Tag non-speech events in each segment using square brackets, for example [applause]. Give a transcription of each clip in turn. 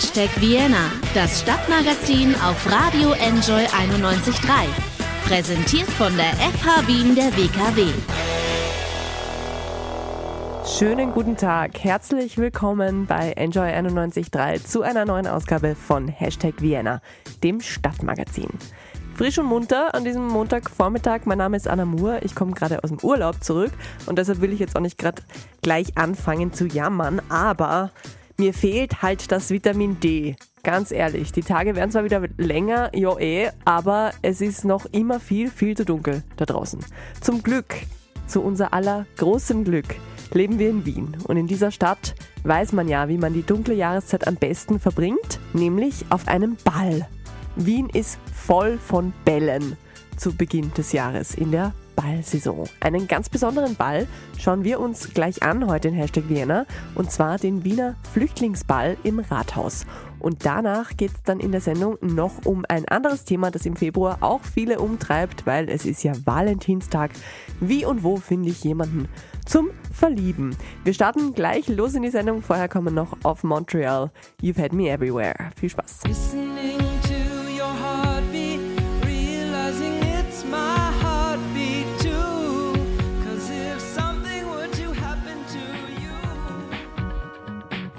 Hashtag Vienna, das Stadtmagazin auf Radio Enjoy 91.3. Präsentiert von der FH Wien der WKW. Schönen guten Tag, herzlich willkommen bei Enjoy 91.3 zu einer neuen Ausgabe von Hashtag Vienna, dem Stadtmagazin. Frisch und munter an diesem Montagvormittag. Mein Name ist Anna Moore. Ich komme gerade aus dem Urlaub zurück und deshalb will ich jetzt auch nicht gerade gleich anfangen zu jammern, aber mir fehlt halt das Vitamin D. Ganz ehrlich, die Tage werden zwar wieder länger, ja eh, aber es ist noch immer viel, viel zu dunkel da draußen. Zum Glück, zu unser aller großem Glück, leben wir in Wien. Und in dieser Stadt weiß man ja, wie man die dunkle Jahreszeit am besten verbringt, nämlich auf einem Ball. Wien ist voll von Bällen zu Beginn des Jahres in der Ballsaison. Einen ganz besonderen Ball schauen wir uns gleich an heute in Hashtag Vienna und zwar den Wiener Flüchtlingsball im Rathaus. Und danach geht es dann in der Sendung noch um ein anderes Thema, das im Februar auch viele umtreibt, weil es ist ja Valentinstag. Wie und wo finde ich jemanden zum Verlieben? Wir starten gleich los in die Sendung. Vorher kommen noch auf Montreal. You've had me everywhere. Viel Spaß.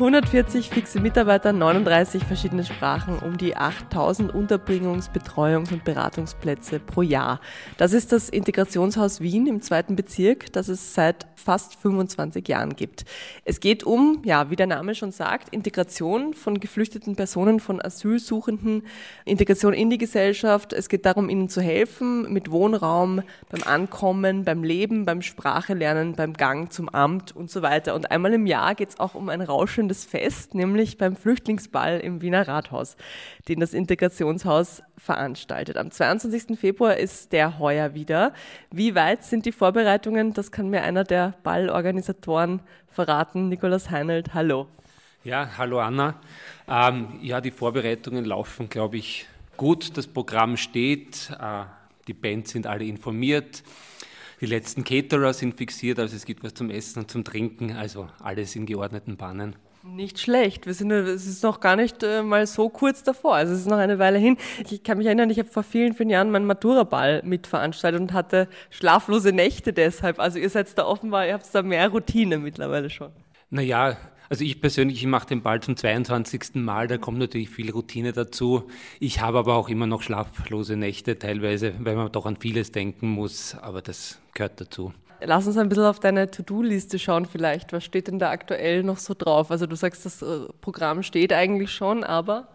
140 fixe Mitarbeiter, 39 verschiedene Sprachen, um die 8000 Unterbringungs-, Betreuungs- und Beratungsplätze pro Jahr. Das ist das Integrationshaus Wien im zweiten Bezirk, das es seit fast 25 Jahren gibt. Es geht um, ja, wie der Name schon sagt, Integration von geflüchteten Personen, von Asylsuchenden, Integration in die Gesellschaft. Es geht darum, ihnen zu helfen mit Wohnraum, beim Ankommen, beim Leben, beim Sprachelernen, beim Gang zum Amt und so weiter. Und einmal im Jahr geht es auch um ein rauschendes Fest, nämlich beim Flüchtlingsball im Wiener Rathaus, den das Integrationshaus veranstaltet. Am 22. Februar ist der heuer wieder. Wie weit sind die Vorbereitungen? Das kann mir einer der Ballorganisatoren verraten. Nikolaus Heinelt, hallo. Ja, hallo Anna. Ähm, ja, die Vorbereitungen laufen, glaube ich, gut. Das Programm steht, äh, die Bands sind alle informiert, die letzten Caterer sind fixiert, also es gibt was zum Essen und zum Trinken, also alles in geordneten Bahnen. Nicht schlecht. Wir sind, es ist noch gar nicht äh, mal so kurz davor. Also es ist noch eine Weile hin. Ich kann mich erinnern, ich habe vor vielen, vielen Jahren meinen Maturaball mitveranstaltet und hatte schlaflose Nächte deshalb. Also ihr seid da offenbar, ihr habt da mehr Routine mittlerweile schon. Naja, also ich persönlich, ich mache den Ball zum 22. Mal, da kommt natürlich viel Routine dazu. Ich habe aber auch immer noch schlaflose Nächte teilweise, weil man doch an vieles denken muss, aber das gehört dazu. Lass uns ein bisschen auf deine To-Do-Liste schauen vielleicht. Was steht denn da aktuell noch so drauf? Also du sagst, das äh, Programm steht eigentlich schon, aber...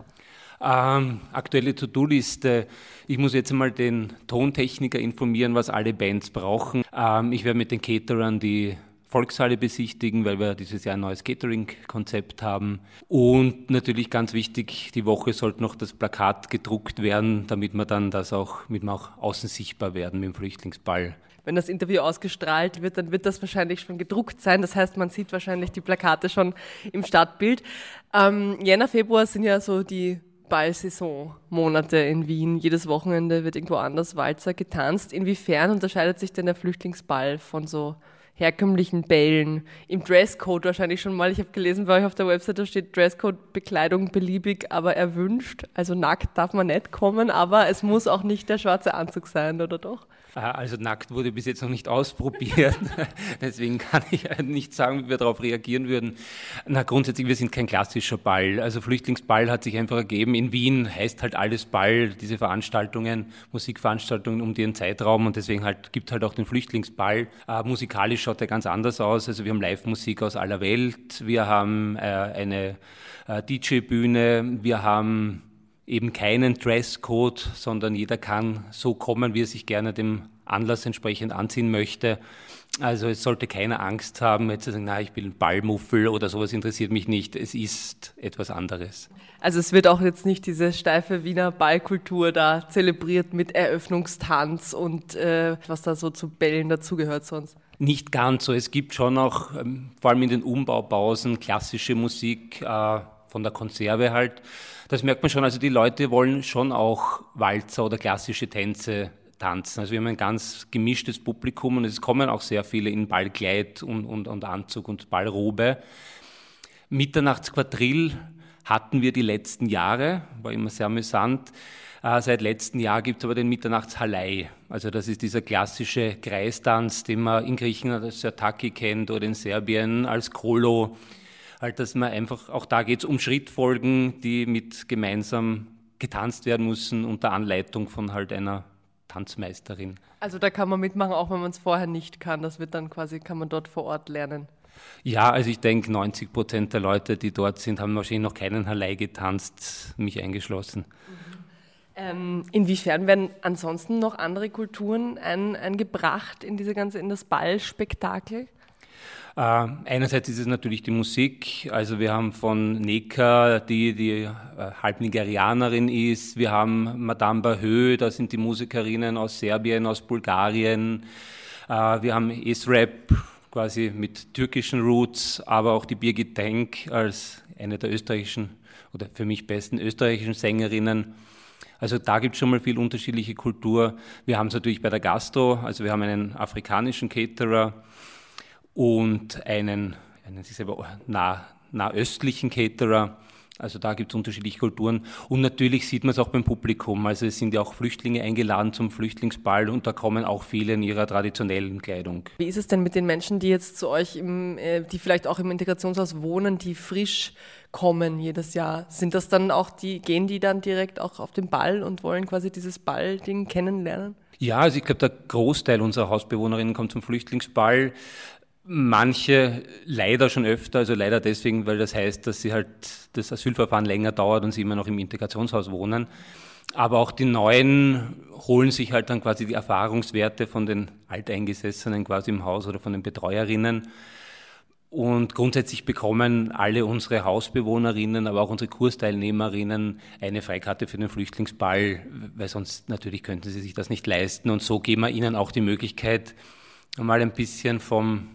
Ähm, aktuelle To-Do-Liste. Ich muss jetzt einmal den Tontechniker informieren, was alle Bands brauchen. Ähm, ich werde mit den Caterern die Volkshalle besichtigen, weil wir dieses Jahr ein neues Catering-Konzept haben. Und natürlich ganz wichtig, die Woche sollte noch das Plakat gedruckt werden, damit wir dann das auch, mit auch außen sichtbar werden mit dem Flüchtlingsball. Wenn das Interview ausgestrahlt wird, dann wird das wahrscheinlich schon gedruckt sein. Das heißt, man sieht wahrscheinlich die Plakate schon im Stadtbild. Ähm, Jänner, Februar sind ja so die Ballsaison-Monate in Wien. Jedes Wochenende wird irgendwo anders Walzer getanzt. Inwiefern unterscheidet sich denn der Flüchtlingsball von so herkömmlichen Bällen? Im Dresscode wahrscheinlich schon mal. Ich habe gelesen bei euch auf der Website, da steht Dresscode Bekleidung beliebig, aber erwünscht. Also nackt darf man nicht kommen, aber es muss auch nicht der schwarze Anzug sein, oder doch? Also nackt wurde bis jetzt noch nicht ausprobiert, [laughs] deswegen kann ich nicht sagen, wie wir darauf reagieren würden. Na grundsätzlich, wir sind kein klassischer Ball. Also Flüchtlingsball hat sich einfach ergeben. In Wien heißt halt alles Ball, diese Veranstaltungen, Musikveranstaltungen um den Zeitraum und deswegen halt gibt halt auch den Flüchtlingsball. Äh, musikalisch schaut er ganz anders aus. Also wir haben Live-Musik aus aller Welt, wir haben äh, eine äh, DJ-Bühne, wir haben eben keinen Dresscode, sondern jeder kann so kommen, wie er sich gerne dem Anlass entsprechend anziehen möchte. Also es sollte keiner Angst haben, jetzt zu sagen, na, ich bin Ballmuffel oder sowas interessiert mich nicht. Es ist etwas anderes. Also es wird auch jetzt nicht diese steife Wiener Ballkultur da zelebriert mit Eröffnungstanz und äh, was da so zu Bällen dazugehört sonst. Nicht ganz so. Es gibt schon auch, ähm, vor allem in den Umbaupausen, klassische Musik äh, von der Konserve halt. Das merkt man schon. Also die Leute wollen schon auch Walzer oder klassische Tänze tanzen. Also wir haben ein ganz gemischtes Publikum und es kommen auch sehr viele in Ballkleid und, und, und Anzug und Ballrobe. Mitternachtsquadrill hatten wir die letzten Jahre, war immer sehr amüsant. Äh, seit letztem Jahr gibt es aber den Mitternachtshalei. Also das ist dieser klassische Kreistanz, den man in Griechenland als Sirtaki kennt oder in Serbien als Kolo. Halt, dass man einfach, auch da geht es um Schrittfolgen, die mit gemeinsam getanzt werden müssen unter Anleitung von halt einer Tanzmeisterin. Also da kann man mitmachen, auch wenn man es vorher nicht kann. Das wird dann quasi, kann man dort vor Ort lernen. Ja, also ich denke, 90 Prozent der Leute, die dort sind, haben wahrscheinlich noch keinen Halei getanzt, mich eingeschlossen. Ähm, inwiefern werden ansonsten noch andere Kulturen ein, eingebracht in diese ganze, in das Ballspektakel? Äh, einerseits ist es natürlich die Musik. Also wir haben von Neka, die die äh, halb Nigerianerin ist. Wir haben Madame Bahö, da sind die Musikerinnen aus Serbien, aus Bulgarien. Äh, wir haben Esrap, quasi mit türkischen Roots, aber auch die Birgit Denk als eine der österreichischen oder für mich besten österreichischen Sängerinnen. Also da gibt es schon mal viel unterschiedliche Kultur. Wir haben es natürlich bei der Gastro, also wir haben einen afrikanischen Caterer und einen, einen sich selber nah, nahöstlichen Caterer. Also da gibt es unterschiedliche Kulturen. Und natürlich sieht man es auch beim Publikum. Also es sind ja auch Flüchtlinge eingeladen zum Flüchtlingsball und da kommen auch viele in ihrer traditionellen Kleidung. Wie ist es denn mit den Menschen, die jetzt zu euch, im, äh, die vielleicht auch im Integrationshaus wohnen, die frisch kommen jedes Jahr? Sind das dann auch die, gehen die dann direkt auch auf den Ball und wollen quasi dieses Ballding kennenlernen? Ja, also ich glaube, der Großteil unserer Hausbewohnerinnen kommt zum Flüchtlingsball. Manche leider schon öfter, also leider deswegen, weil das heißt, dass sie halt das Asylverfahren länger dauert und sie immer noch im Integrationshaus wohnen. Aber auch die Neuen holen sich halt dann quasi die Erfahrungswerte von den Alteingesessenen quasi im Haus oder von den Betreuerinnen. Und grundsätzlich bekommen alle unsere Hausbewohnerinnen, aber auch unsere Kursteilnehmerinnen eine Freikarte für den Flüchtlingsball, weil sonst natürlich könnten sie sich das nicht leisten. Und so geben wir ihnen auch die Möglichkeit, mal ein bisschen vom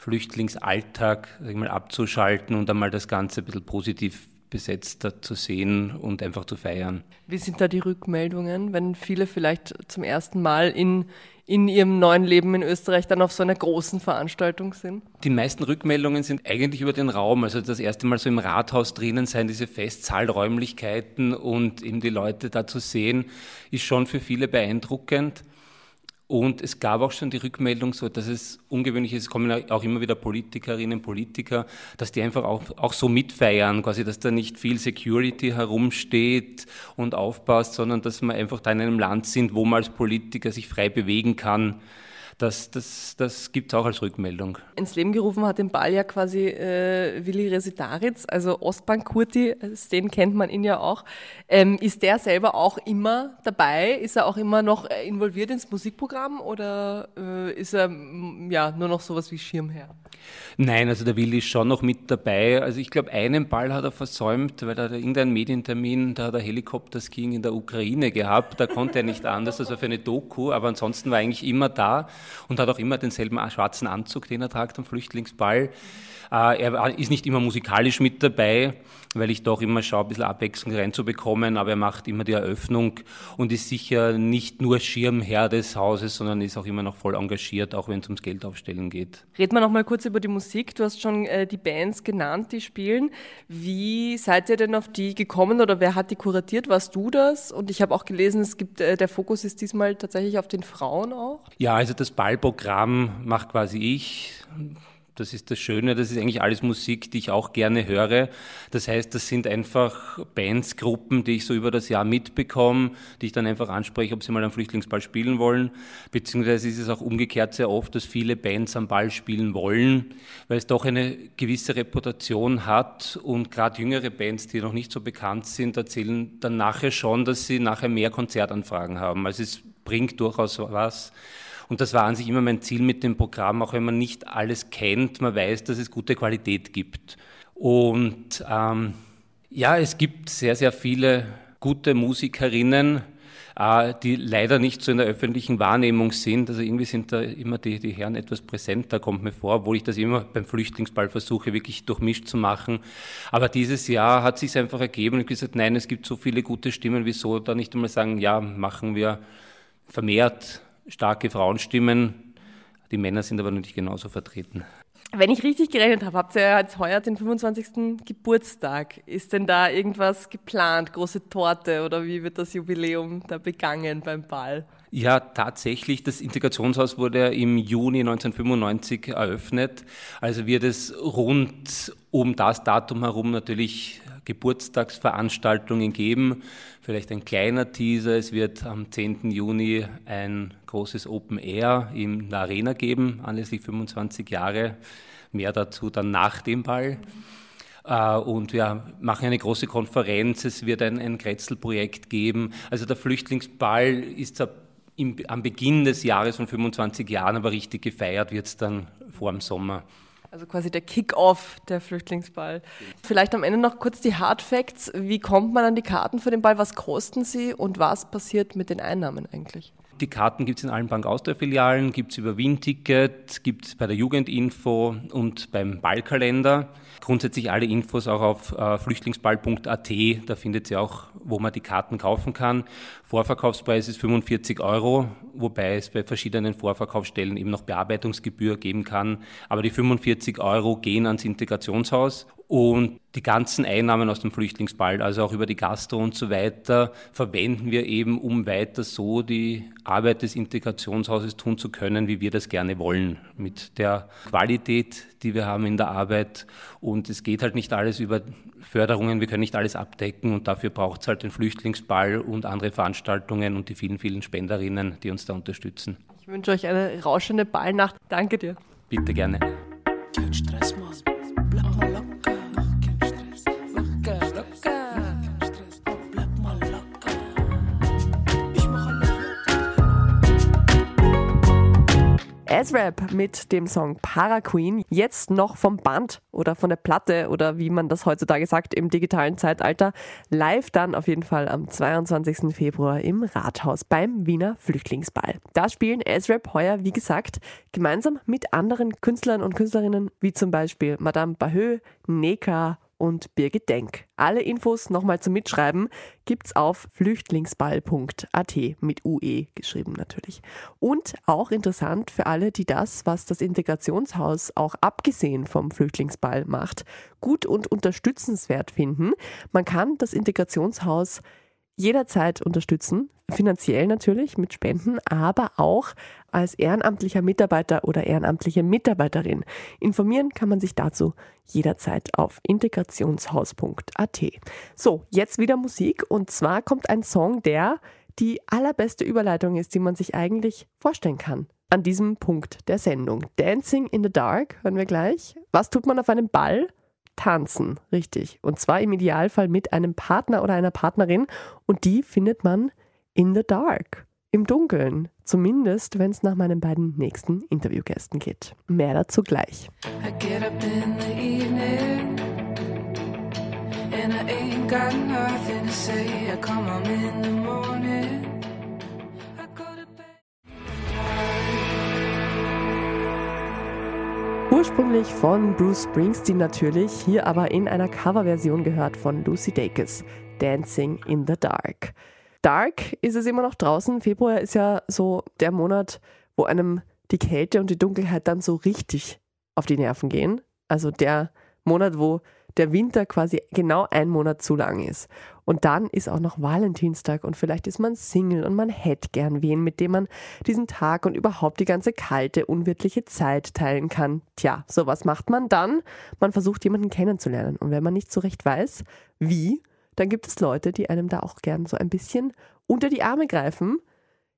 Flüchtlingsalltag sag ich mal, abzuschalten und einmal das Ganze ein bisschen positiv besetzter zu sehen und einfach zu feiern. Wie sind da die Rückmeldungen, wenn viele vielleicht zum ersten Mal in, in ihrem neuen Leben in Österreich dann auf so einer großen Veranstaltung sind? Die meisten Rückmeldungen sind eigentlich über den Raum, also das erste Mal so im Rathaus drinnen sein, diese Festsahlräumlichkeiten und eben die Leute da zu sehen, ist schon für viele beeindruckend. Und es gab auch schon die Rückmeldung, so, dass es ungewöhnlich ist, es kommen auch immer wieder Politikerinnen, Politiker, dass die einfach auch, auch so mitfeiern, quasi, dass da nicht viel Security herumsteht und aufpasst, sondern dass wir einfach da in einem Land sind, wo man als Politiker sich frei bewegen kann das, das, das gibt es auch als Rückmeldung. Ins Leben gerufen hat den Ball ja quasi äh, Willi Resitaritz, also Ostbank-Kurti, den kennt man ihn ja auch. Ähm, ist der selber auch immer dabei? Ist er auch immer noch involviert ins Musikprogramm oder äh, ist er ja, nur noch sowas wie Schirmherr? Nein, also der Willi ist schon noch mit dabei. Also ich glaube, einen Ball hat er versäumt, weil er hat irgendeinen Medientermin, da hat er Helikopterskiing in der Ukraine gehabt. Da konnte er nicht anders als auf eine Doku, aber ansonsten war er eigentlich immer da und hat auch immer denselben schwarzen Anzug, den er tragt am Flüchtlingsball. Äh, er ist nicht immer musikalisch mit dabei, weil ich doch immer schaue, ein bisschen Abwechslung reinzubekommen, aber er macht immer die Eröffnung und ist sicher nicht nur Schirmherr des Hauses, sondern ist auch immer noch voll engagiert, auch wenn es ums Geldaufstellen geht. Reden wir noch mal kurz über die Musik. Du hast schon äh, die Bands genannt, die spielen. Wie seid ihr denn auf die gekommen oder wer hat die kuratiert? Warst du das? Und ich habe auch gelesen, es gibt äh, der Fokus ist diesmal tatsächlich auf den Frauen auch. Ja, also das Ballprogramm macht quasi ich das ist das Schöne, das ist eigentlich alles Musik, die ich auch gerne höre. Das heißt, das sind einfach Bands, Gruppen, die ich so über das Jahr mitbekomme, die ich dann einfach anspreche, ob sie mal am Flüchtlingsball spielen wollen. Beziehungsweise ist es auch umgekehrt sehr oft, dass viele Bands am Ball spielen wollen, weil es doch eine gewisse Reputation hat und gerade jüngere Bands, die noch nicht so bekannt sind, erzählen dann nachher schon, dass sie nachher mehr Konzertanfragen haben. Also es bringt durchaus was. Und das war an sich immer mein Ziel mit dem Programm, auch wenn man nicht alles kennt, man weiß, dass es gute Qualität gibt. Und ähm, ja, es gibt sehr, sehr viele gute Musikerinnen, äh, die leider nicht so in der öffentlichen Wahrnehmung sind. Also irgendwie sind da immer die, die Herren etwas präsenter, kommt mir vor, obwohl ich das immer beim Flüchtlingsball versuche, wirklich durchmischt zu machen. Aber dieses Jahr hat sich einfach ergeben und gesagt, nein, es gibt so viele gute Stimmen, wieso da nicht einmal sagen, ja, machen wir vermehrt starke Frauenstimmen. Die Männer sind aber nicht genauso vertreten. Wenn ich richtig gerechnet habe, habt ihr ja jetzt heuer den 25. Geburtstag. Ist denn da irgendwas geplant? Große Torte oder wie wird das Jubiläum da begangen beim Ball? Ja, tatsächlich. Das Integrationshaus wurde im Juni 1995 eröffnet. Also wird es rund um das Datum herum natürlich Geburtstagsveranstaltungen geben. Vielleicht ein kleiner Teaser. Es wird am 10. Juni ein großes Open Air in der Arena geben, anlässlich 25 Jahre. Mehr dazu dann nach dem Ball. Äh, und wir machen eine große Konferenz. Es wird ein, ein Kretzelprojekt geben. Also der Flüchtlingsball ist am Beginn des Jahres von 25 Jahren, aber richtig gefeiert wird es dann vor dem Sommer. Also quasi der Kick-off der Flüchtlingsball. Vielleicht am Ende noch kurz die Hard Facts. Wie kommt man an die Karten für den Ball? Was kosten sie und was passiert mit den Einnahmen eigentlich? Die Karten gibt es in allen Bank Austria-Filialen, gibt es über Wien-Ticket, gibt es bei der Jugendinfo und beim Ballkalender. Grundsätzlich alle Infos auch auf äh, flüchtlingsball.at, da findet ihr auch, wo man die Karten kaufen kann. Vorverkaufspreis ist 45 Euro, wobei es bei verschiedenen Vorverkaufsstellen eben noch Bearbeitungsgebühr geben kann. Aber die 45 Euro gehen ans Integrationshaus und die ganzen Einnahmen aus dem Flüchtlingsball, also auch über die Gastro und so weiter, verwenden wir eben, um weiter so die Arbeit des Integrationshauses tun zu können, wie wir das gerne wollen, mit der Qualität, die wir haben in der Arbeit. Und es geht halt nicht alles über Förderungen, wir können nicht alles abdecken und dafür braucht es halt den Flüchtlingsball und andere Veranstaltungen und die vielen, vielen Spenderinnen, die uns da unterstützen. Ich wünsche euch eine rauschende Ballnacht. Danke dir. Bitte gerne. Kein Stress, Maus. S-Rap mit dem Song Para Queen. Jetzt noch vom Band oder von der Platte oder wie man das heutzutage sagt im digitalen Zeitalter. Live dann auf jeden Fall am 22. Februar im Rathaus beim Wiener Flüchtlingsball. Da spielen S-Rap heuer, wie gesagt, gemeinsam mit anderen Künstlern und Künstlerinnen wie zum Beispiel Madame Bahö, Neka und Birgit Denk. Alle Infos nochmal zum Mitschreiben gibt's auf flüchtlingsball.at mit UE geschrieben natürlich. Und auch interessant für alle, die das, was das Integrationshaus auch abgesehen vom Flüchtlingsball macht, gut und unterstützenswert finden. Man kann das Integrationshaus jederzeit unterstützen, finanziell natürlich mit Spenden, aber auch als ehrenamtlicher Mitarbeiter oder ehrenamtliche Mitarbeiterin. Informieren kann man sich dazu jederzeit auf integrationshaus.at. So, jetzt wieder Musik und zwar kommt ein Song, der die allerbeste Überleitung ist, die man sich eigentlich vorstellen kann. An diesem Punkt der Sendung. Dancing in the Dark hören wir gleich. Was tut man auf einem Ball? Tanzen, richtig. Und zwar im Idealfall mit einem Partner oder einer Partnerin. Und die findet man in the dark, im Dunkeln. Zumindest, wenn es nach meinen beiden nächsten Interviewgästen geht. Mehr dazu gleich. I and I ain't got nothing to say. I come home in the Ursprünglich von Bruce Springsteen natürlich, hier aber in einer Coverversion gehört von Lucy Dacus, Dancing in the Dark. Dark ist es immer noch draußen. Februar ist ja so der Monat, wo einem die Kälte und die Dunkelheit dann so richtig auf die Nerven gehen. Also der Monat, wo der Winter quasi genau ein Monat zu lang ist. Und dann ist auch noch Valentinstag und vielleicht ist man Single und man hätte gern wen, mit dem man diesen Tag und überhaupt die ganze kalte, unwirtliche Zeit teilen kann. Tja, so was macht man dann? Man versucht jemanden kennenzulernen. Und wenn man nicht so recht weiß, wie, dann gibt es Leute, die einem da auch gern so ein bisschen unter die Arme greifen.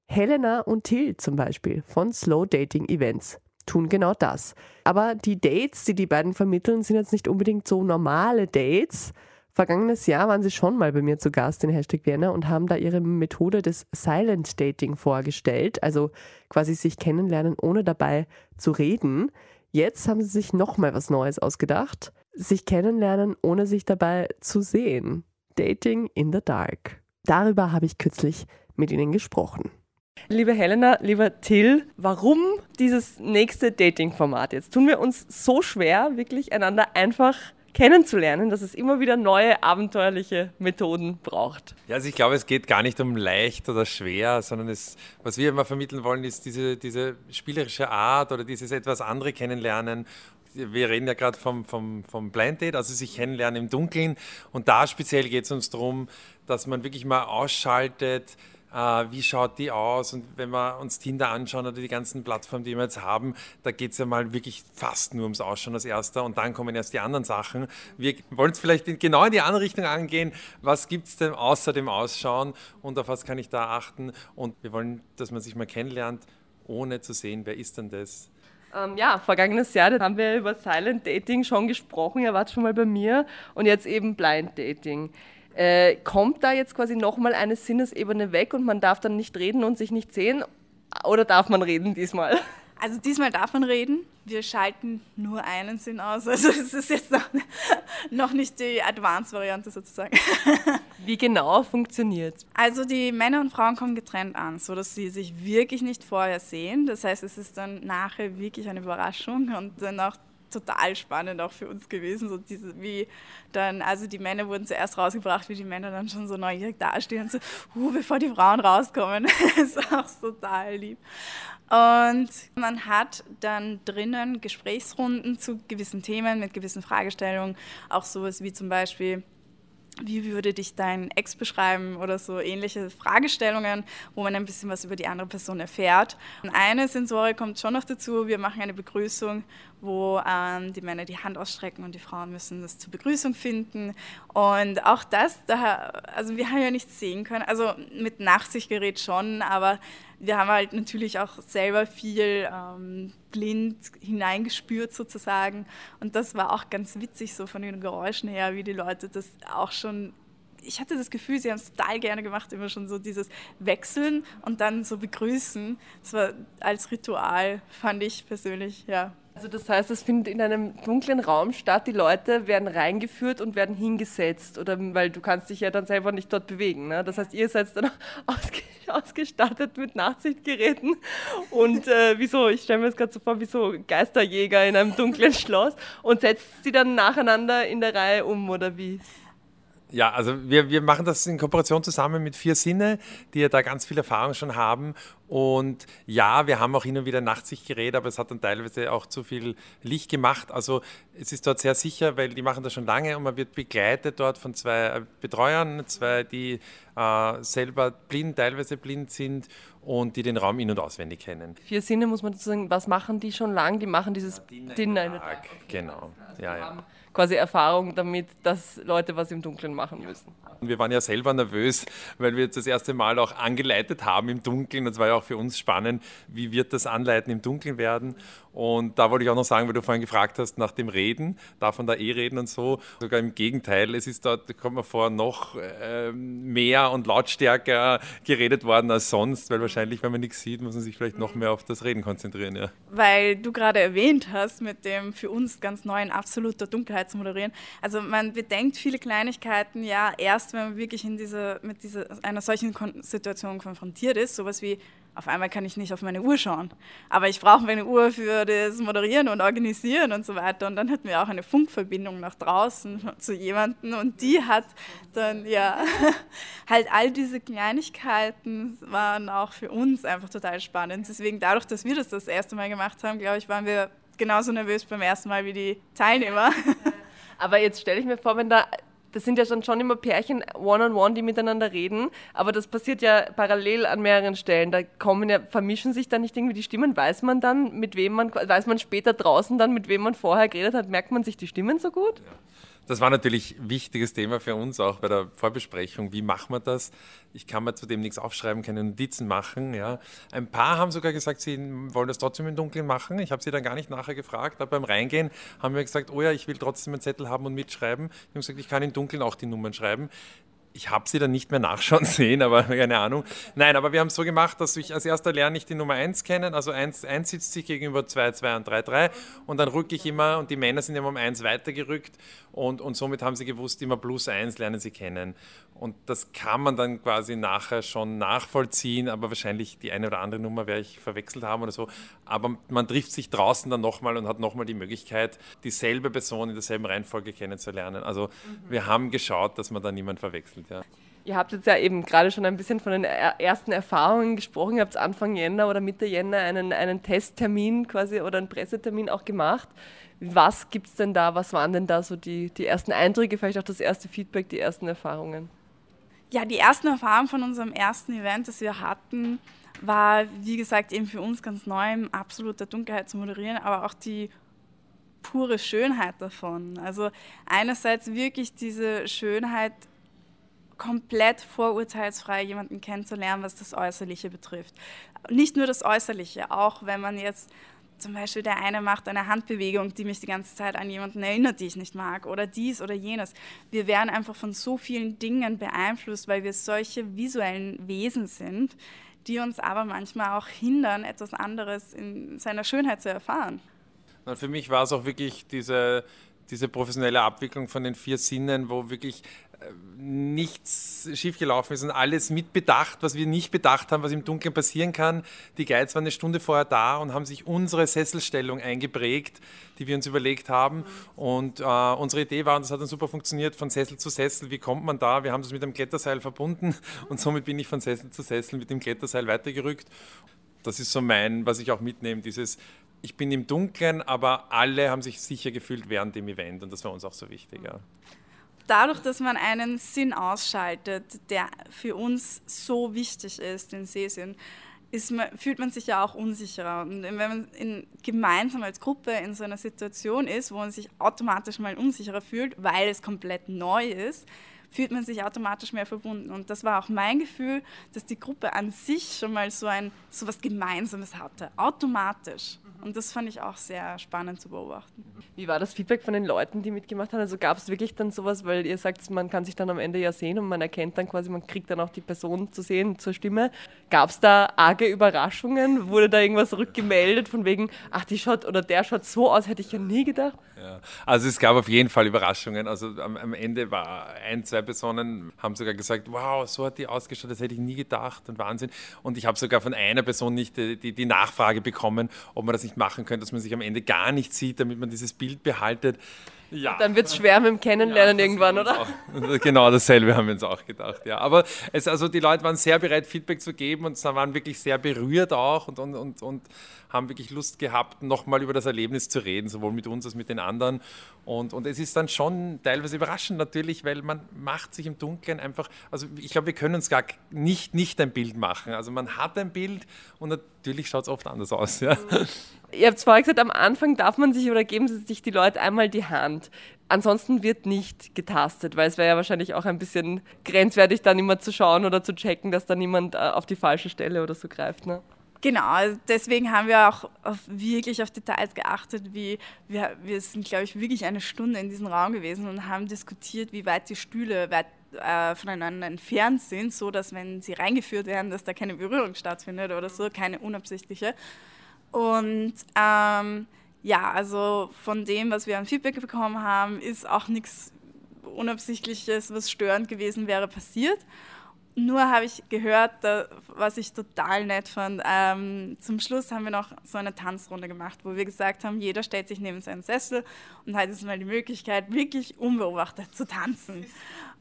Helena und Till zum Beispiel von Slow Dating Events tun genau das. Aber die Dates, die die beiden vermitteln, sind jetzt nicht unbedingt so normale Dates. Vergangenes Jahr waren sie schon mal bei mir zu Gast in Hashtag Vienna und haben da ihre Methode des Silent Dating vorgestellt, also quasi sich kennenlernen, ohne dabei zu reden. Jetzt haben sie sich nochmal was Neues ausgedacht. Sich kennenlernen, ohne sich dabei zu sehen. Dating in the Dark. Darüber habe ich kürzlich mit ihnen gesprochen. Liebe Helena, lieber Till, warum dieses nächste Dating-Format? Jetzt tun wir uns so schwer, wirklich einander einfach kennenzulernen, dass es immer wieder neue abenteuerliche Methoden braucht. Ja, also ich glaube, es geht gar nicht um leicht oder schwer, sondern es, was wir immer vermitteln wollen, ist diese, diese spielerische Art oder dieses etwas andere kennenlernen, wir reden ja gerade vom, vom, vom Blind Date, also sich kennenlernen im Dunkeln. Und da speziell geht es uns darum, dass man wirklich mal ausschaltet, wie schaut die aus? Und wenn wir uns Tinder anschauen oder die ganzen Plattformen, die wir jetzt haben, da geht es ja mal wirklich fast nur ums Ausschauen als erster und dann kommen erst die anderen Sachen. Wir wollen es vielleicht genau in die andere Richtung angehen. Was gibt es denn außer dem Ausschauen und auf was kann ich da achten? Und wir wollen, dass man sich mal kennenlernt, ohne zu sehen, wer ist denn das? Ähm, ja, vergangenes Jahr haben wir über Silent Dating schon gesprochen. Ihr wart schon mal bei mir und jetzt eben Blind Dating. Äh, kommt da jetzt quasi nochmal eine Sinnesebene weg und man darf dann nicht reden und sich nicht sehen? Oder darf man reden diesmal? Also diesmal darf man reden. Wir schalten nur einen Sinn aus. Also es ist jetzt noch, noch nicht die Advanced-Variante sozusagen. Wie genau funktioniert Also die Männer und Frauen kommen getrennt an, sodass sie sich wirklich nicht vorher sehen. Das heißt, es ist dann nachher wirklich eine Überraschung und dann auch total spannend auch für uns gewesen, so diese, wie dann, also die Männer wurden zuerst rausgebracht, wie die Männer dann schon so neugierig dastehen und so, uh, bevor die Frauen rauskommen. [laughs] das ist auch total lieb. Und man hat dann drinnen Gesprächsrunden zu gewissen Themen mit gewissen Fragestellungen, auch sowas wie zum Beispiel, wie würde dich dein Ex beschreiben oder so ähnliche Fragestellungen, wo man ein bisschen was über die andere Person erfährt. Und eine Sensorik kommt schon noch dazu, wir machen eine Begrüßung, wo ähm, die Männer die Hand ausstrecken und die Frauen müssen das zur Begrüßung finden. Und auch das, da, also wir haben ja nichts sehen können, also mit Nachsichtgerät schon, aber wir haben halt natürlich auch selber viel ähm, blind hineingespürt sozusagen. Und das war auch ganz witzig, so von den Geräuschen her, wie die Leute das auch schon. Ich hatte das Gefühl, sie haben es total gerne gemacht, immer schon so dieses Wechseln und dann so begrüßen. Das war als Ritual, fand ich persönlich, ja, Also das heißt, es findet in einem dunklen Raum statt, die Leute werden reingeführt und werden hingesetzt, oder weil du kannst dich ja dann selber nicht dort bewegen. Ne? Das heißt, ihr seid dann [laughs] ausge ausgestattet mit Nachtsichtgeräten und äh, wieso, ich stelle mir das gerade so vor, wie so Geisterjäger in einem dunklen Schloss und setzt sie dann nacheinander in der Reihe um, oder wie? Ja, also wir, wir machen das in Kooperation zusammen mit Vier Sinne, die ja da ganz viel Erfahrung schon haben. Und ja, wir haben auch hin und wieder Nachtsichtgerät, aber es hat dann teilweise auch zu viel Licht gemacht. Also es ist dort sehr sicher, weil die machen das schon lange und man wird begleitet dort von zwei Betreuern, zwei, die äh, selber blind, teilweise blind sind und die den Raum in- und auswendig kennen. Vier Sinne muss man dazu sagen, was machen die schon lang? Die machen dieses Dinner in Tag, genau. Ja, ja. quasi Erfahrung damit, dass Leute was im Dunkeln machen müssen. Und wir waren ja selber nervös, weil wir jetzt das erste Mal auch angeleitet haben im Dunkeln. Das war ja auch für uns spannend, wie wird das Anleiten im Dunkeln werden. Und da wollte ich auch noch sagen, weil du vorhin gefragt hast nach dem Reden, darf man da eh reden und so. Sogar im Gegenteil, es ist dort, kommt man vor, noch äh, mehr und lautstärker geredet worden als sonst, weil wahrscheinlich, wenn man nichts sieht, muss man sich vielleicht noch mehr auf das Reden konzentrieren. Ja. weil du gerade erwähnt hast, mit dem für uns ganz neuen absoluter Dunkelheit zu moderieren. Also man bedenkt viele Kleinigkeiten ja erst, wenn man wirklich in diese, mit dieser, einer solchen Kon Situation konfrontiert ist, sowas wie auf einmal kann ich nicht auf meine Uhr schauen, aber ich brauche meine Uhr für das Moderieren und Organisieren und so weiter. Und dann hatten wir auch eine Funkverbindung nach draußen zu jemandem und die hat dann ja [laughs] halt all diese Kleinigkeiten waren auch für uns einfach total spannend. Deswegen dadurch, dass wir das das erste Mal gemacht haben, glaube ich, waren wir genauso nervös beim ersten Mal wie die Teilnehmer. Aber jetzt stelle ich mir vor, wenn da, das sind ja schon, schon immer Pärchen one-on-one, die miteinander reden, aber das passiert ja parallel an mehreren Stellen. Da kommen ja, vermischen sich da nicht irgendwie die Stimmen. Weiß man dann, mit wem man, weiß man später draußen dann, mit wem man vorher geredet hat, merkt man sich die Stimmen so gut? Das war natürlich ein wichtiges Thema für uns auch bei der Vorbesprechung. Wie macht man das? Ich kann mir zudem nichts aufschreiben, keine Notizen machen. Ja. Ein paar haben sogar gesagt, sie wollen das trotzdem im Dunkeln machen. Ich habe sie dann gar nicht nachher gefragt, aber beim Reingehen haben wir gesagt, oh ja, ich will trotzdem einen Zettel haben und mitschreiben. Die haben gesagt, ich kann im Dunkeln auch die Nummern schreiben. Ich habe sie dann nicht mehr nachschauen [laughs] sehen, aber keine Ahnung. Nein, aber wir haben es so gemacht, dass ich als erster lerne ich die Nummer 1 kennen. Also 1, 1 sitzt sich gegenüber 2, 2 und 3, 3. Und dann rücke ich immer, und die Männer sind immer um 1 weitergerückt. Und, und somit haben sie gewusst, immer plus 1 lernen sie kennen. Und das kann man dann quasi nachher schon nachvollziehen, aber wahrscheinlich die eine oder andere Nummer werde ich verwechselt haben oder so. Aber man trifft sich draußen dann nochmal und hat nochmal die Möglichkeit, dieselbe Person in derselben Reihenfolge kennenzulernen. Also wir haben geschaut, dass man da niemand verwechselt. Vermittelt. Ja. Ihr habt jetzt ja eben gerade schon ein bisschen von den er- ersten Erfahrungen gesprochen. Ihr habt Anfang Jänner oder Mitte Jänner einen, einen Testtermin quasi oder einen Pressetermin auch gemacht. Was gibt es denn da? Was waren denn da so die, die ersten Eindrücke, vielleicht auch das erste Feedback, die ersten Erfahrungen? Ja, die ersten Erfahrungen von unserem ersten Event, das wir hatten, war, wie gesagt, eben für uns ganz neu, in absoluter Dunkelheit zu moderieren, aber auch die pure Schönheit davon. Also einerseits wirklich diese Schönheit komplett vorurteilsfrei jemanden kennenzulernen, was das Äußerliche betrifft. Nicht nur das Äußerliche, auch wenn man jetzt zum Beispiel der eine macht eine Handbewegung, die mich die ganze Zeit an jemanden erinnert, die ich nicht mag, oder dies oder jenes. Wir werden einfach von so vielen Dingen beeinflusst, weil wir solche visuellen Wesen sind, die uns aber manchmal auch hindern, etwas anderes in seiner Schönheit zu erfahren. Na, für mich war es auch wirklich diese, diese professionelle Abwicklung von den vier Sinnen, wo wirklich nichts schiefgelaufen ist und alles mitbedacht, was wir nicht bedacht haben, was im Dunkeln passieren kann. Die Guides waren eine Stunde vorher da und haben sich unsere Sesselstellung eingeprägt, die wir uns überlegt haben. Und äh, unsere Idee war, und das hat dann super funktioniert, von Sessel zu Sessel, wie kommt man da? Wir haben das mit einem Kletterseil verbunden [laughs] und somit bin ich von Sessel zu Sessel mit dem Kletterseil weitergerückt. Das ist so mein, was ich auch mitnehme, dieses ich bin im Dunkeln, aber alle haben sich sicher gefühlt während dem Event und das war uns auch so wichtig. Ja. Dadurch, dass man einen Sinn ausschaltet, der für uns so wichtig ist, den Sehsinn, ist fühlt man sich ja auch unsicherer. Und wenn man in, gemeinsam als Gruppe in so einer Situation ist, wo man sich automatisch mal unsicherer fühlt, weil es komplett neu ist, fühlt man sich automatisch mehr verbunden. Und das war auch mein Gefühl, dass die Gruppe an sich schon mal so ein so was Gemeinsames hatte, automatisch. Und das fand ich auch sehr spannend zu beobachten. Wie war das Feedback von den Leuten, die mitgemacht haben? Also gab es wirklich dann sowas, weil ihr sagt, man kann sich dann am Ende ja sehen und man erkennt dann quasi, man kriegt dann auch die Person zu sehen zur Stimme. Gab es da arge Überraschungen? Wurde da irgendwas rückgemeldet von wegen, ach, die schaut oder der schaut so aus, hätte ich ja nie gedacht? Ja. Also es gab auf jeden Fall Überraschungen. Also am, am Ende war ein, zwei Personen haben sogar gesagt, wow, so hat die ausgeschaut, das hätte ich nie gedacht und Wahnsinn. Und ich habe sogar von einer Person nicht die, die, die Nachfrage bekommen, ob man das nicht machen könnte, dass man sich am Ende gar nicht sieht, damit man dieses Bild behaltet. Ja. Dann wird es schwer mit dem Kennenlernen Ja, irgendwann, oder? Auch, [laughs] genau dasselbe haben wir uns auch gedacht, ja. Aber es, also die Leute waren sehr bereit, Feedback zu geben und waren wirklich sehr berührt auch und, und, und, und haben wirklich Lust gehabt, nochmal über das Erlebnis zu reden, sowohl mit uns als mit den anderen. Und, und es ist dann schon teilweise überraschend natürlich, weil man macht sich im Dunkeln einfach, also ich glaube, wir können uns gar nicht, nicht ein Bild machen. Also man hat ein Bild und natürlich schaut es oft anders aus, ja. Ihr habt vorher gesagt, am Anfang darf man sich oder geben sie sich die Leute einmal die Hand. Ansonsten wird nicht getastet, weil es wäre ja wahrscheinlich auch ein bisschen grenzwertig, dann immer zu schauen oder zu checken, dass da niemand äh, auf die falsche Stelle oder so greift. Ne? Genau, also deswegen haben wir auch auf, wirklich auf Details geachtet, wie wir, wir sind, glaube ich, wirklich eine Stunde in diesem Raum gewesen und haben diskutiert, wie weit die Stühle weit, äh, voneinander entfernt sind, so dass wenn sie reingeführt werden, dass da keine Berührung stattfindet oder so, keine unabsichtliche. Und ähm, ja, also von dem, was wir an Feedback bekommen haben, ist auch nichts Unabsichtliches, was störend gewesen wäre, passiert. Nur habe ich gehört, was ich total nett fand. Ähm, zum Schluss haben wir noch so eine Tanzrunde gemacht, wo wir gesagt haben, jeder stellt sich neben seinen Sessel und hat jetzt mal die Möglichkeit, wirklich unbeobachtet zu tanzen.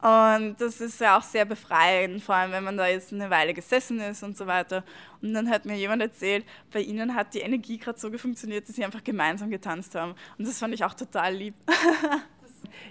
Und das ist ja auch sehr befreiend, vor allem wenn man da jetzt eine Weile gesessen ist und so weiter. Und dann hat mir jemand erzählt, bei ihnen hat die Energie gerade so funktioniert, dass sie einfach gemeinsam getanzt haben. Und das fand ich auch total lieb. [laughs]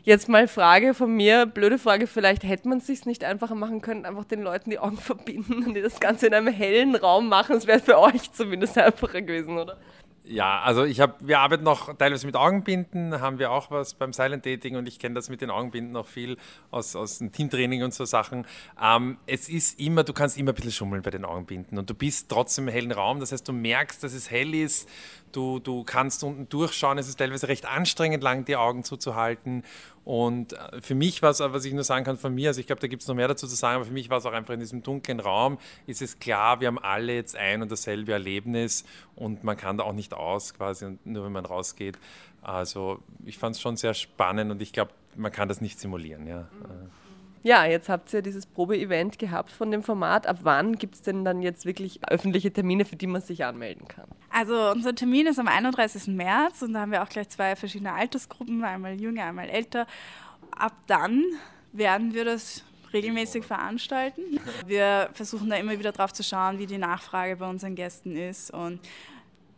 Jetzt mal Frage von mir, blöde Frage, vielleicht hätte man es sich nicht einfacher machen können, einfach den Leuten die Augen [laughs] verbinden und die das Ganze in einem hellen Raum machen. Das wäre für euch zumindest einfacher gewesen, oder? Ja, also ich habe, wir arbeiten noch teilweise mit Augenbinden, haben wir auch was beim Silent Dating und ich kenne das mit den Augenbinden noch viel aus, aus dem Teamtraining und so Sachen. Ähm, es ist immer, du kannst immer ein bisschen schummeln bei den Augenbinden und du bist trotzdem im hellen Raum, das heißt, du merkst, dass es hell ist, du, du kannst unten durchschauen, es ist teilweise recht anstrengend, lang die Augen zuzuhalten und äh, für mich war es, was ich nur sagen kann von mir, also ich glaube, da gibt es noch mehr dazu zu sagen, aber für mich war es auch einfach in diesem dunklen Raum, ist es klar, wir haben alle jetzt ein und dasselbe Erlebnis und man kann da auch nicht aus quasi, nur wenn man rausgeht. Also ich fand es schon sehr spannend und ich glaube, man kann das nicht simulieren. Ja. Ja, jetzt habt ihr dieses Probe-Event gehabt von dem Format. Ab wann gibt es denn dann jetzt wirklich öffentliche Termine, für die man sich anmelden kann? Also unser Termin ist am 31. März und da haben wir auch gleich zwei verschiedene Altersgruppen, einmal jünger, einmal älter. Ab dann werden wir das regelmäßig veranstalten. Wir versuchen da immer wieder drauf zu schauen, wie die Nachfrage bei unseren Gästen ist. Und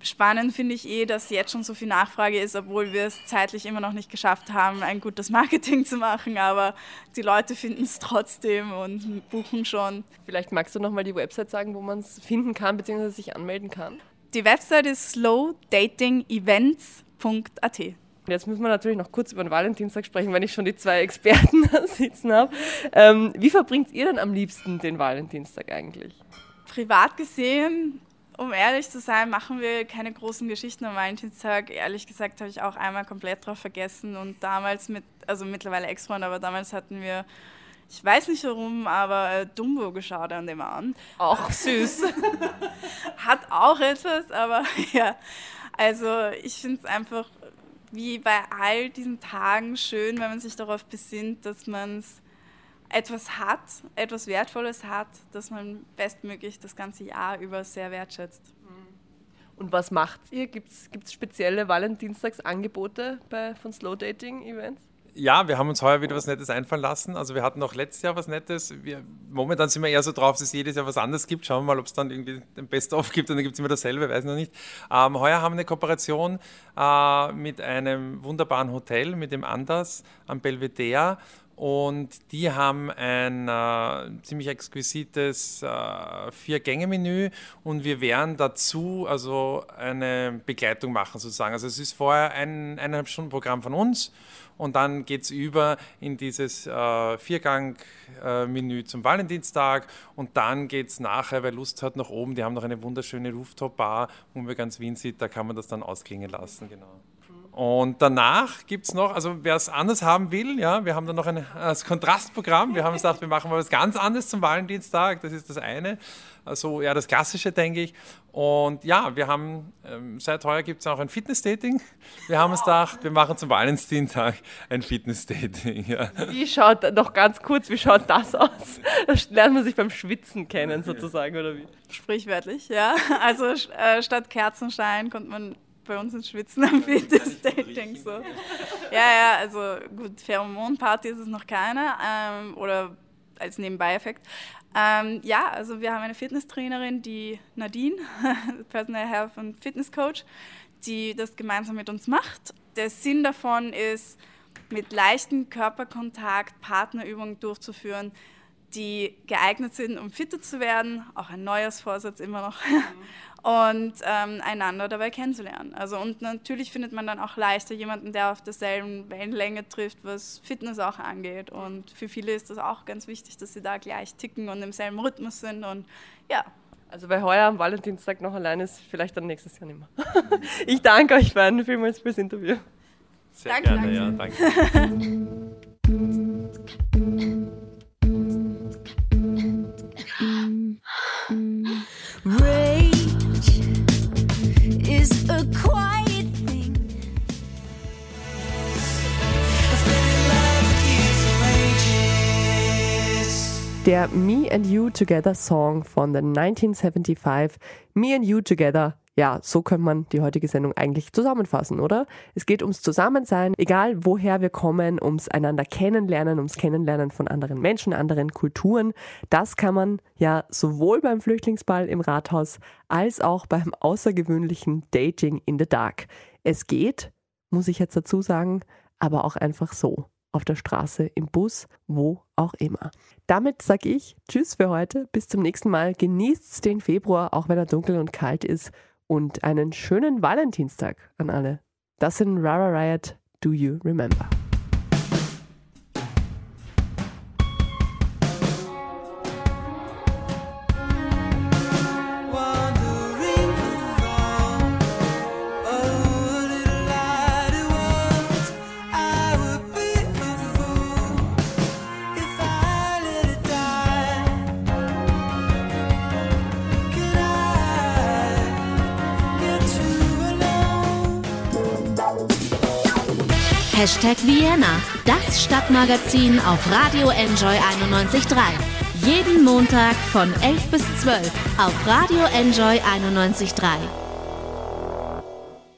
spannend finde ich eh, dass jetzt schon so viel Nachfrage ist, obwohl wir es zeitlich immer noch nicht geschafft haben, ein gutes [laughs] Marketing zu machen. Aber die Leute finden es trotzdem und buchen schon. Vielleicht magst du nochmal die Website sagen, wo man es finden kann bzw. sich anmelden kann. Die Website ist slowdatingevents.at. Jetzt müssen wir natürlich noch kurz über den Valentinstag sprechen, wenn ich schon die zwei Experten [laughs] da sitzen habe. Ähm, wie verbringt ihr denn am liebsten den Valentinstag eigentlich? Privat gesehen, um ehrlich zu sein, machen wir keine großen Geschichten am Valentinstag. Ehrlich gesagt habe ich auch einmal komplett drauf vergessen und damals mit, also mittlerweile Ex-Freund, aber damals hatten wir, ich weiß nicht warum, aber äh, Dumbo geschaut an dem Abend. Auch süß. [laughs] Hat auch etwas, aber [laughs] ja, also ich finde es einfach wie bei all diesen Tagen schön, wenn man sich darauf besinnt, dass man etwas hat, etwas Wertvolles hat, das man bestmöglich das ganze Jahr über sehr wertschätzt. Und was macht ihr? Gibt es spezielle Valentinstagsangebote bei, von Slow Dating Events? Ja, wir haben uns heuer wieder was Nettes einfallen lassen. Also wir hatten auch letztes Jahr was Nettes. Wir, momentan sind wir eher so drauf, dass es jedes Jahr was anderes gibt. Schauen wir mal, ob es dann irgendwie ein Best-of gibt und dann gibt es immer dasselbe, weiß noch nicht. Ähm, heuer haben wir eine Kooperation äh, mit einem wunderbaren Hotel, mit dem Anders am Belvedere. Und die haben ein äh, ziemlich exquisites äh, Vier-Gänge-Menü und wir werden dazu also eine Begleitung machen sozusagen. Also es ist vorher ein eineinhalb Stunden Programm von uns und dann geht es über in dieses äh, Viergang-Menü zum Valentinstag und dann geht es nachher, wer Lust hat, nach oben. Die haben noch eine wunderschöne Rooftop-Bar, wo man ganz Wien sieht, da kann man das dann ausklingen lassen, genau. Und danach gibt es noch, also wer es anders haben will, ja, wir haben dann noch ein das Kontrastprogramm. Wir haben gesagt, wir machen mal was ganz anderes zum Valentinstag. Das ist das eine. Also eher das Klassische, denke ich. Und ja, wir haben, ähm, seit heuer gibt es auch ein Fitness-Dating. Wir haben uns gedacht, wir machen zum Valentinstag ein Fitness-Dating. Ja. Wie schaut, noch ganz kurz, wie schaut das aus? Da lernt man sich beim Schwitzen kennen, sozusagen, oder wie? Sprichwörtlich, ja. Also äh, statt Kerzenschein kommt man bei uns ins Schwitzen am Fitness-Dating. So. Ja, ja, also gut, Pheromon-Party ist es noch keine ähm, oder als Nebenbei-Effekt. Ähm, ja, also wir haben eine Fitnesstrainerin, die Nadine, [laughs] Personal Health und Fitness Coach, die das gemeinsam mit uns macht. Der Sinn davon ist, mit leichtem Körperkontakt Partnerübungen durchzuführen, die geeignet sind, um fitter zu werden, auch ein Neujahrsvorsatz immer noch, und ähm, einander dabei kennenzulernen. Also und natürlich findet man dann auch leichter jemanden, der auf derselben Wellenlänge trifft, was Fitness auch angeht. Und für viele ist das auch ganz wichtig, dass sie da gleich ticken und im selben Rhythmus sind. Und ja, Also wer heuer am Valentinstag noch allein ist, vielleicht dann nächstes Jahr nicht mehr. [laughs] Ich danke euch beiden vielmals fürs Interview. Sehr Danke, gerne, ja, danke. Der Me and You Together Song von the 1975. Me and You Together. Ja, so könnte man die heutige Sendung eigentlich zusammenfassen, oder? Es geht ums Zusammensein, egal woher wir kommen, ums einander kennenlernen, ums Kennenlernen von anderen Menschen, anderen Kulturen. Das kann man ja sowohl beim Flüchtlingsball im Rathaus als auch beim außergewöhnlichen Dating in the Dark. Es geht, muss ich jetzt dazu sagen, aber auch einfach so. Auf der Straße, im Bus, wo auch immer. Damit sage ich Tschüss für heute. Bis zum nächsten Mal. Genießt den Februar, auch wenn er dunkel und kalt ist. Und einen schönen Valentinstag an alle. Das sind Rara Riot. Do you remember? Hashtag Vienna, das Stadtmagazin auf Radio Enjoy 91.3. Jeden Montag von 11 bis 12 auf Radio Enjoy 91.3.